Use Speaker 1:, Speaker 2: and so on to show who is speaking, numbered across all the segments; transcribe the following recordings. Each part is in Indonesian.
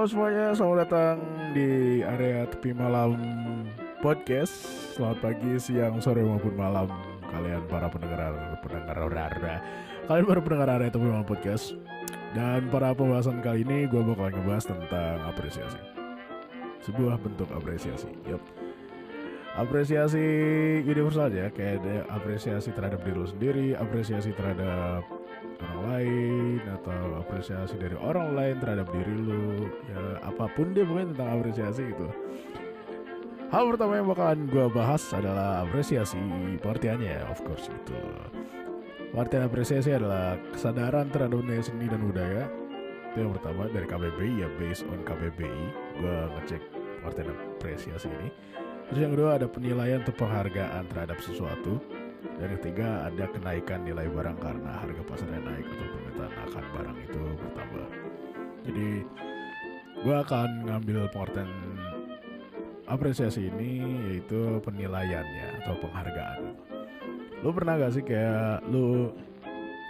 Speaker 1: Halo semuanya, selamat datang di area tepi malam podcast. Selamat pagi, siang, sore maupun malam kalian para pendengar pendengar rara. Kalian para pendengar area tepi malam podcast. Dan para pembahasan kali ini gue bakal ngebahas tentang apresiasi. Sebuah bentuk apresiasi. Yup. Apresiasi universal ya, kayak apresiasi terhadap diri lo sendiri, apresiasi terhadap orang lain atau apresiasi dari orang lain terhadap diri lu ya apa pun dia pokoknya tentang apresiasi gitu. Hal pertama yang bakalan gue bahas adalah apresiasi pengertiannya of course gitu. Pengertian apresiasi adalah kesadaran terhadap nilai seni dan budaya. Itu yang pertama dari KBBI ya based on KBBI gue ngecek pengertian apresiasi ini terus yang kedua ada penilaian atau penghargaan terhadap sesuatu dan yang ketiga ada kenaikan nilai barang karena harga pasarnya naik atau permintaan akan barang itu bertambah. Jadi gue akan ngambil pengertian apresiasi ini yaitu penilaiannya atau penghargaan. Lu pernah gak sih kayak lu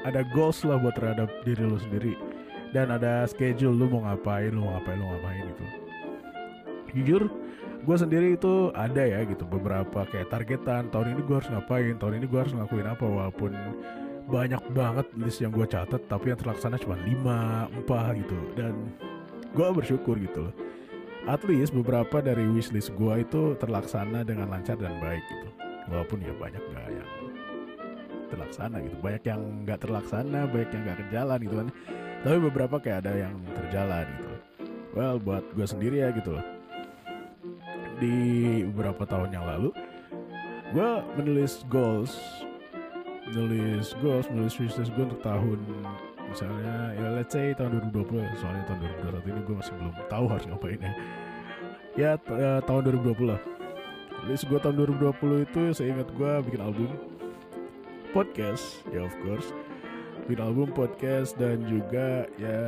Speaker 1: ada goals lah buat terhadap diri lu sendiri dan ada schedule lu mau ngapain, lu mau ngapain, lu mau ngapain gitu. Jujur, gue sendiri itu ada ya gitu beberapa kayak targetan tahun ini gue harus ngapain tahun ini gue harus ngelakuin apa walaupun banyak banget list yang gue catat tapi yang terlaksana cuma 5, 4 gitu. Dan gue bersyukur gitu loh. At least beberapa dari wishlist gue itu terlaksana dengan lancar dan baik gitu. Walaupun ya banyak gak yang terlaksana gitu. Banyak yang nggak terlaksana banyak yang nggak kejalan gitu kan. Tapi beberapa kayak ada yang terjalan gitu. Well buat gue sendiri ya gitu loh di beberapa tahun yang lalu gue menulis goals menulis goals menulis wishlist gue untuk tahun misalnya ya let's say tahun 2020 ya soalnya tahun 2021 ini gue masih belum tahu harus ngapain ya ya, tahun 2020 lah. List gue tahun 2020 itu saya ingat gue bikin album podcast ya of course. Bikin album podcast dan juga ya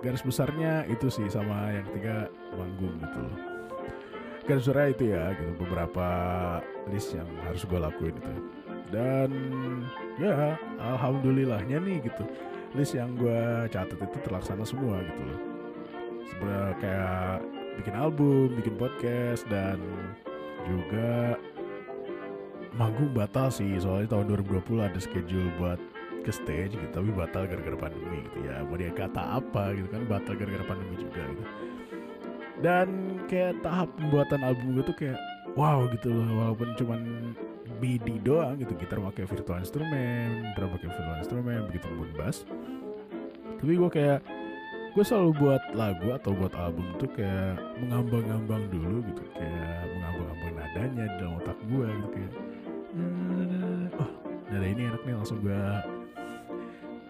Speaker 1: garis besarnya itu sih sama yang ketiga manggung gitu loh garis besarnya itu ya gitu. Beberapa list yang harus gue lakuin itu. Dan ya alhamdulillahnya nih gitu. List yang gue catat itu terlaksana semua gitu loh. Sebenarnya kayak bikin album bikin podcast dan juga manggung batal sih. Soalnya tahun 2020 ada schedule buat ke stage gitu. Tapi batal gara-gara pandemi gitu ya. Mau dia kata apa gitu kan batal gara-gara pandemi juga gitu dan kayak tahap pembuatan album gue tuh kayak wow gitu loh. Walaupun cuman MIDI doang gitu. Gitar pakai virtual instrumen drum pakai virtual instrumen begitu pun bass. Tapi gue kayak gue selalu buat lagu atau buat album tuh kayak mengambang-ambang dulu gitu. Kayak mengambang-ambang nadanya dalam otak gue gitu. Kayak oh nada ini enak nih langsung gue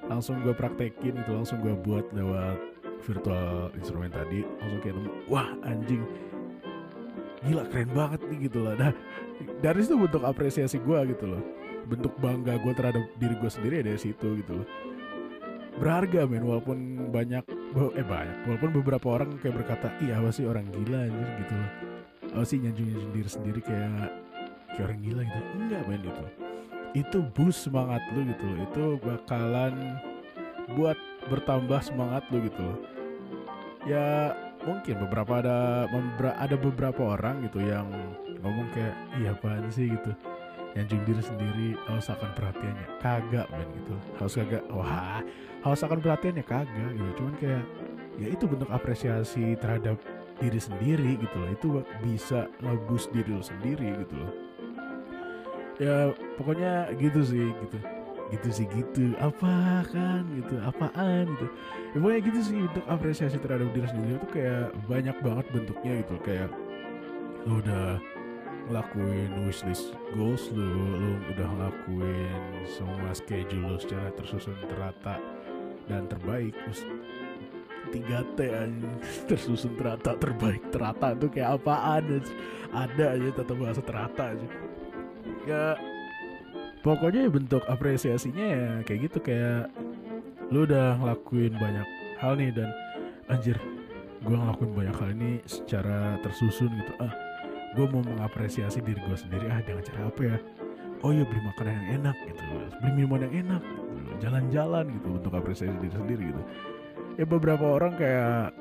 Speaker 1: langsung gue praktekin gitu langsung gue buat lewat virtual instrumen tadi langsung kayak nemu wah anjing. Gila keren banget nih gitu loh. Nah dari situ bentuk apresiasi gue gitu loh. Bentuk bangga gue terhadap diri gue sendiri ya dari situ gitu loh. Berharga men walaupun banyak eh banyak walaupun beberapa orang kayak berkata iya apa sih orang gila anjir gitu loh. Apa sih nyanjung nyanjung diri sendiri kayak kayak orang gila gitu. Enggak men itu itu boost semangat lu gitu loh. Itu bakalan buat bertambah semangat lu gitu ya mungkin beberapa ada ada beberapa orang gitu yang ngomong kayak iya apaan sih? gitu. Nyanjung diri sendiri haus akan perhatiannya. Kagak men gitu. Haus kagak wah haus akan perhatiannya. Kagak gitu. Cuman kayak ya itu bentuk apresiasi terhadap diri sendiri gitu loh. Itu bisa ngebus diri lo sendiri gitu loh. Ya pokoknya gitu sih gitu gitu sih gitu. Apa kan gitu apaan gitu. Ya, pokoknya gitu sih untuk apresiasi terhadap diri sendiri itu kayak banyak banget bentuknya gitu. Kayak lu udah ngelakuin wishlist goals lu lu udah ngelakuin semua schedule lu secara tersusun terata dan terbaik. Terus 3T aja tersusun terata terbaik terata itu kayak apaan ada aja tata bahasa terata aja ya pokoknya bentuk apresiasinya ya kayak gitu kayak lu udah ngelakuin banyak hal nih dan anjir gue ngelakuin banyak hal ini secara tersusun gitu. Ah gue mau mengapresiasi diri gue sendiri. Ah dengan cara apa ya? Oh ya beli makanan yang enak gitu. Beli minuman yang enak gitu. jalan-jalan gitu untuk apresiasi diri sendiri gitu. Ya beberapa orang kayak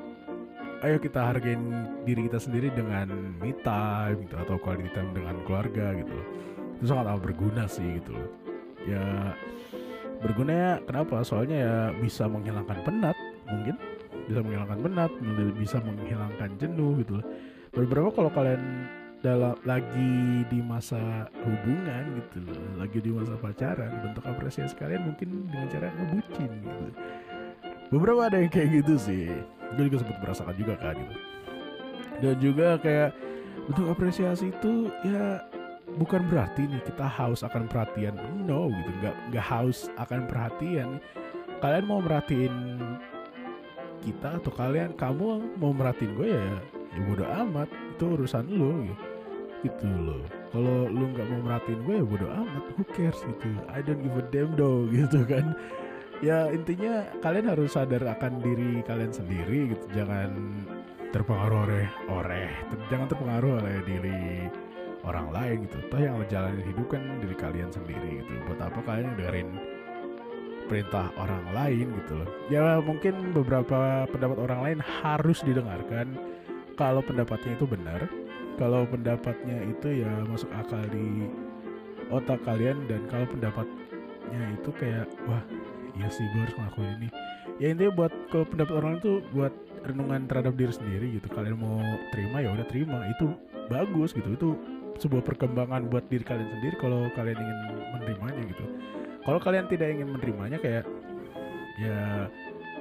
Speaker 1: ayo kita hargain diri kita sendiri dengan me time gitu atau quality time dengan keluarga gitu itu sangat amat berguna sih gitu ya berguna ya kenapa? Soalnya ya bisa menghilangkan penat mungkin. Bisa menghilangkan penat bisa menghilangkan jenuh gitu beberapa kalau kalian dalam lagi di masa hubungan gitu loh lagi di masa pacaran bentuk apresiasi kalian mungkin dengan cara ngebucin gitu. Beberapa ada yang kayak gitu sih. Gue juga sempat merasakan juga kan gitu. Dan juga kayak bentuk apresiasi itu ya bukan berarti nih kita haus akan perhatian. No gitu. Nggak nggak haus akan perhatian. Kalian mau merhatiin kita atau kalian kamu mau merhatiin gue ya ya bodo amat. Itu urusan lo gitu gitu loh. Kalau lu nggak mau merhatiin gue ya bodo amat. Who cares gitu. I don't give a damn though gitu kan. Ya intinya kalian harus sadar akan diri kalian sendiri gitu. Jangan terpengaruh oleh oleh jangan terpengaruh oleh diri orang lain gitu. Toh yang ngejalanin hidup kan diri kalian sendiri gitu. Buat apa kalian dengerin perintah orang lain gitu loh. Ya mungkin beberapa pendapat orang lain harus didengarkan. Kalau pendapatnya itu benar kalau pendapatnya itu ya masuk akal di otak kalian dan kalau pendapatnya itu kayak wah iya sih gue harus ngelakuin ini. Ya intinya buat kalau pendapat orang itu buat renungan terhadap diri sendiri gitu. Kalian mau terima ya udah terima. Itu bagus gitu. Itu sebuah perkembangan buat diri kalian sendiri kalau kalian ingin menerimanya gitu. Kalau kalian tidak ingin menerimanya kayak ya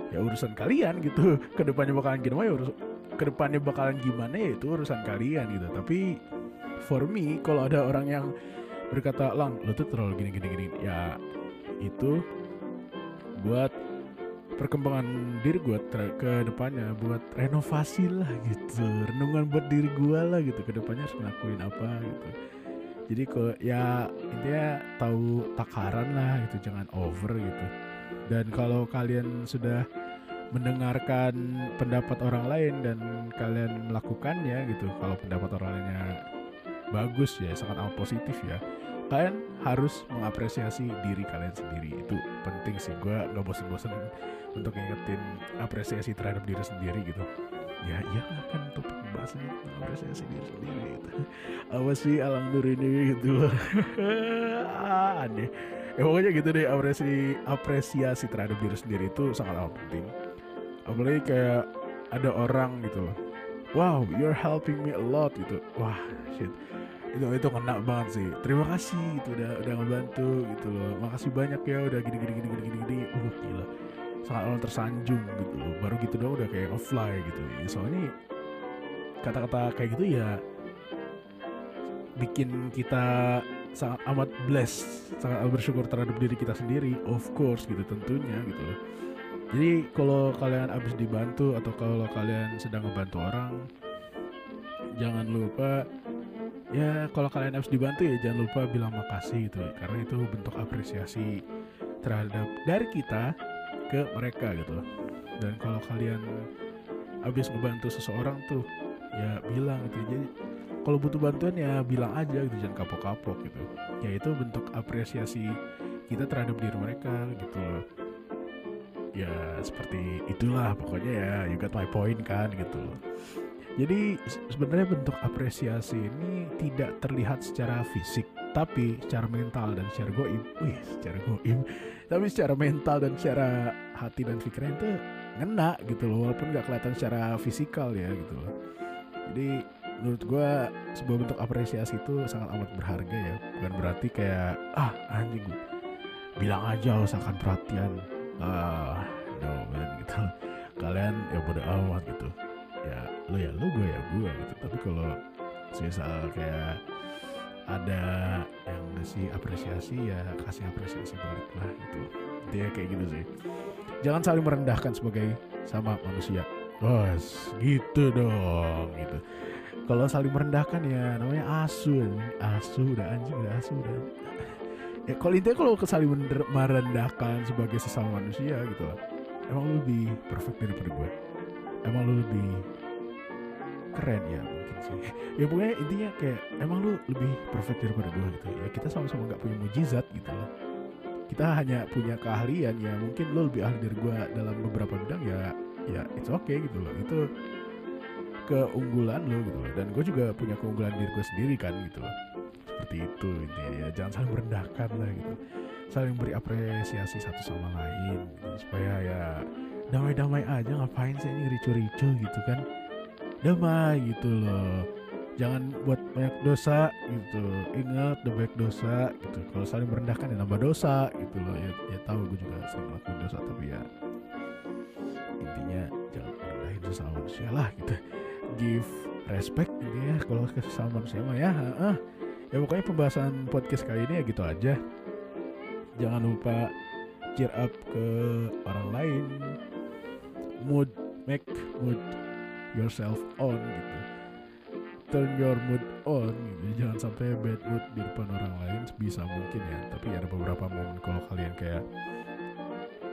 Speaker 1: ya urusan kalian gitu. Ke depannya bakalan gimana ya urus ke depannya bakalan gimana ya itu urusan kalian gitu. Tapi for me kalau ada orang yang berkata lang lo tuh terlalu gini gini gini. Ya itu buat perkembangan diri gue ke depannya buat renovasi lah gitu. Renungan buat diri gue lah gitu. Ke depannya harus ngelakuin apa gitu. Jadi kok ya intinya tahu takaran lah gitu jangan over gitu. Dan kalau kalian sudah mendengarkan pendapat orang lain dan kalian melakukannya gitu kalau pendapat orang lainnya bagus ya sangat amat positif ya kalian harus mengapresiasi diri kalian sendiri. Itu penting sih. Gue nggak bosen-bosen untuk ngingetin apresiasi terhadap diri sendiri gitu. Ya iya kan topik pembahasannya apresiasi diri sendiri gitu. Apa sih? Alam nur ini gitu. Aneh. Ya pokoknya gitu deh. Apresiasi apresiasi terhadap diri sendiri itu sangat penting. Apalagi kayak ada orang gitu wow you're helping me a lot gitu. Wah shit itu itu kena banget sih. Terima kasih itu udah udah ngebantu gitu loh. Makasih banyak ya udah gini gini gini gini gini. Gini uh gila. Sangat orang tersanjung gitu loh. Baru gitu doang udah kayak offline gitu. Ya, soalnya kata-kata kayak gitu ya bikin kita sangat amat blessed sangat bersyukur terhadap diri kita sendiri. Of course gitu tentunya gitu loh. Jadi kalau kalian habis dibantu atau kalau kalian sedang ngebantu orang, jangan lupa ya kalau kalian habis dibantu ya jangan lupa bilang makasih gitu karena itu bentuk apresiasi terhadap dari kita ke mereka gitu. Dan kalau kalian habis ngebantu seseorang tuh ya bilang gitu. Jadi kalau butuh bantuan ya bilang aja gitu jangan kapok-kapok gitu. Ya itu bentuk apresiasi kita terhadap diri mereka gitu ya seperti itulah pokoknya ya. You got my point kan gitu jadi sebenarnya bentuk apresiasi ini tidak terlihat secara fisik tapi secara mental dan secara goib. Wih secara goib. Tapi secara mental dan secara hati dan pikiran itu ngena gitu loh walaupun nggak kelihatan secara fisikal ya gitu loh. Jadi menurut gue sebuah bentuk apresiasi itu sangat amat berharga ya. Bukan berarti kayak ah anjing bilang aja usahakan perhatian. Ah no man gitu. Kalian ya bodo amat gitu ya lo ya lo gue ya gue gitu. Tapi kalau misal kayak ada yang ngasih apresiasi ya kasih apresiasi balik lah gitu. Dia kayak gitu sih. Jangan saling merendahkan sebagai sama manusia. Bos gitu dong gitu. Kalau saling merendahkan ya namanya asu asu udah anjing udah asu udah. Ya kalau intinya kalau saling merendahkan sebagai sesama manusia gitu emang lebih perfect daripada gue emang lu lebih keren ya mungkin sih. Ya pokoknya intinya kayak emang lu lebih perfect daripada gue gitu. Ya kita sama-sama nggak punya mujizat gitu loh. Kita hanya punya keahlian ya. Mungkin lu lebih ahli dari gue dalam beberapa bidang ya ya it's okay gitu loh. Itu keunggulan lo gitu loh. Dan gue juga punya keunggulan diri gue sendiri kan gitu loh. Seperti itu intinya ya. Jangan saling merendahkan lah gitu. Saling beri apresiasi satu sama lain. Supaya ya damai-damai aja ngapain sih ini ricu-ricu gitu kan? Damai gitu loh. Jangan buat banyak dosa gitu. Ingat the banyak dosa gitu. Kalau saling merendahkan ya nambah dosa gitu loh. Ya, ya tahu gue juga sering ngelakuin dosa tapi ya intinya jangan merendahin sesama manusia lah gitu. Give respect intinya kalau ke sesama manusia mah ya uh, ya pokoknya pembahasan podcast kali ini ya gitu aja. Jangan lupa cheer up ke orang lain mood make mood yourself on gitu. Turn your mood on gitu. jangan sampai bad mood di depan orang lain bisa mungkin ya. Tapi ada beberapa momen kalau kalian kayak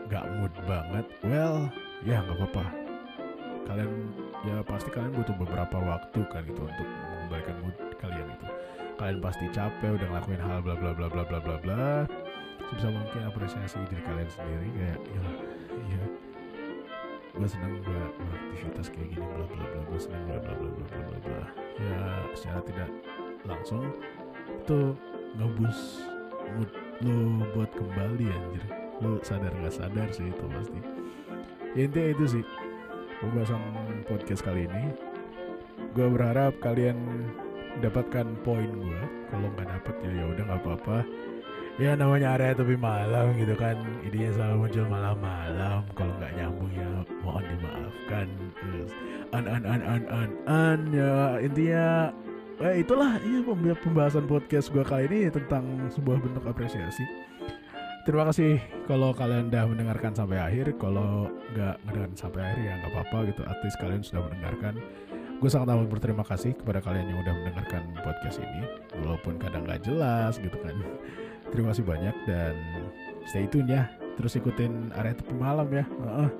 Speaker 1: gak mood banget well ya nggak apa-apa. Kalian ya pasti kalian butuh beberapa waktu kan gitu untuk mengembalikan mood kalian itu. Kalian pasti capek udah ngelakuin hal bla bla bla bla bla bla bla. Sebisa mungkin apresiasi diri kalian sendiri kayak ya iya gue seneng gue beraktivitas kayak gini bla bla bla. Gue seneng bla bla bla bla bla bla bla. Ya secara tidak langsung itu ngebus mood lo buat kembali anjir. Lo sadar nggak sadar sih itu pasti. Ya intinya itu sih pembahasan podcast kali ini. Gue berharap kalian mendapatkan poin gue kalau nggak dapet ya ya udah nggak apa-apa ya namanya area tapi malam gitu kan. Idenya selalu muncul malam-malam. Kalau nggak nyambung ya mohon dimaafkan. Terus an an an an an an ya. Intinya eh itulah iya pembahasan podcast gue kali ini tentang sebuah bentuk apresiasi. Terima kasih kalau kalian udah mendengarkan sampai akhir. Kalau nggak mendengarkan sampai akhir ya nggak apa-apa gitu. Artis kalian sudah mendengarkan. Gue sangat amat berterima kasih kepada kalian yang udah mendengarkan podcast ini. Walaupun kadang nggak jelas gitu kan terima kasih banyak dan stay tune ya. Terus ikutin area tepi malam ya. Uh -uh.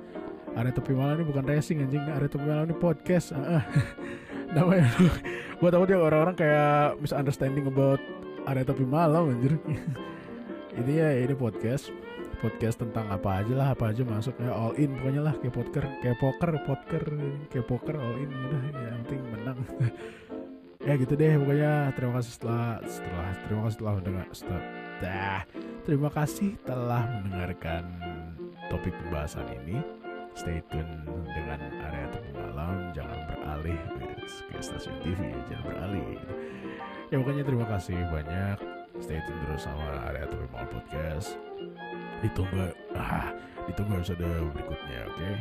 Speaker 1: area tepi malam ini bukan racing anjing. Area tepi malam ini podcast. Uh -uh. namanya gue takut ya orang-orang kayak misunderstanding about area tepi malam anjir. Ini ya ini podcast. Podcast tentang apa aja lah apa aja masuk ya. All in pokoknya lah kayak poker kayak poker poker kayak poker all in udah ya yang penting menang. Ya gitu deh pokoknya. Terima kasih setelah setelah terima kasih setelah mendengar setelah dah terima kasih telah mendengarkan topik pembahasan ini. Stay tune dengan area malam. Jangan beralih ke stasiun TV jangan beralih. Ya pokoknya terima kasih banyak. Stay tune terus sama area malam podcast. Ditunggu ah ditunggu episode berikutnya oke? Okay?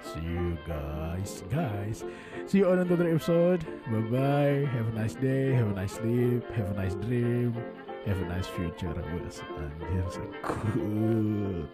Speaker 1: see you guys guys. See you on another episode. Bye bye have a nice day. Have a nice sleep. Have a nice dream Have a nice future, Wilson. And here's a good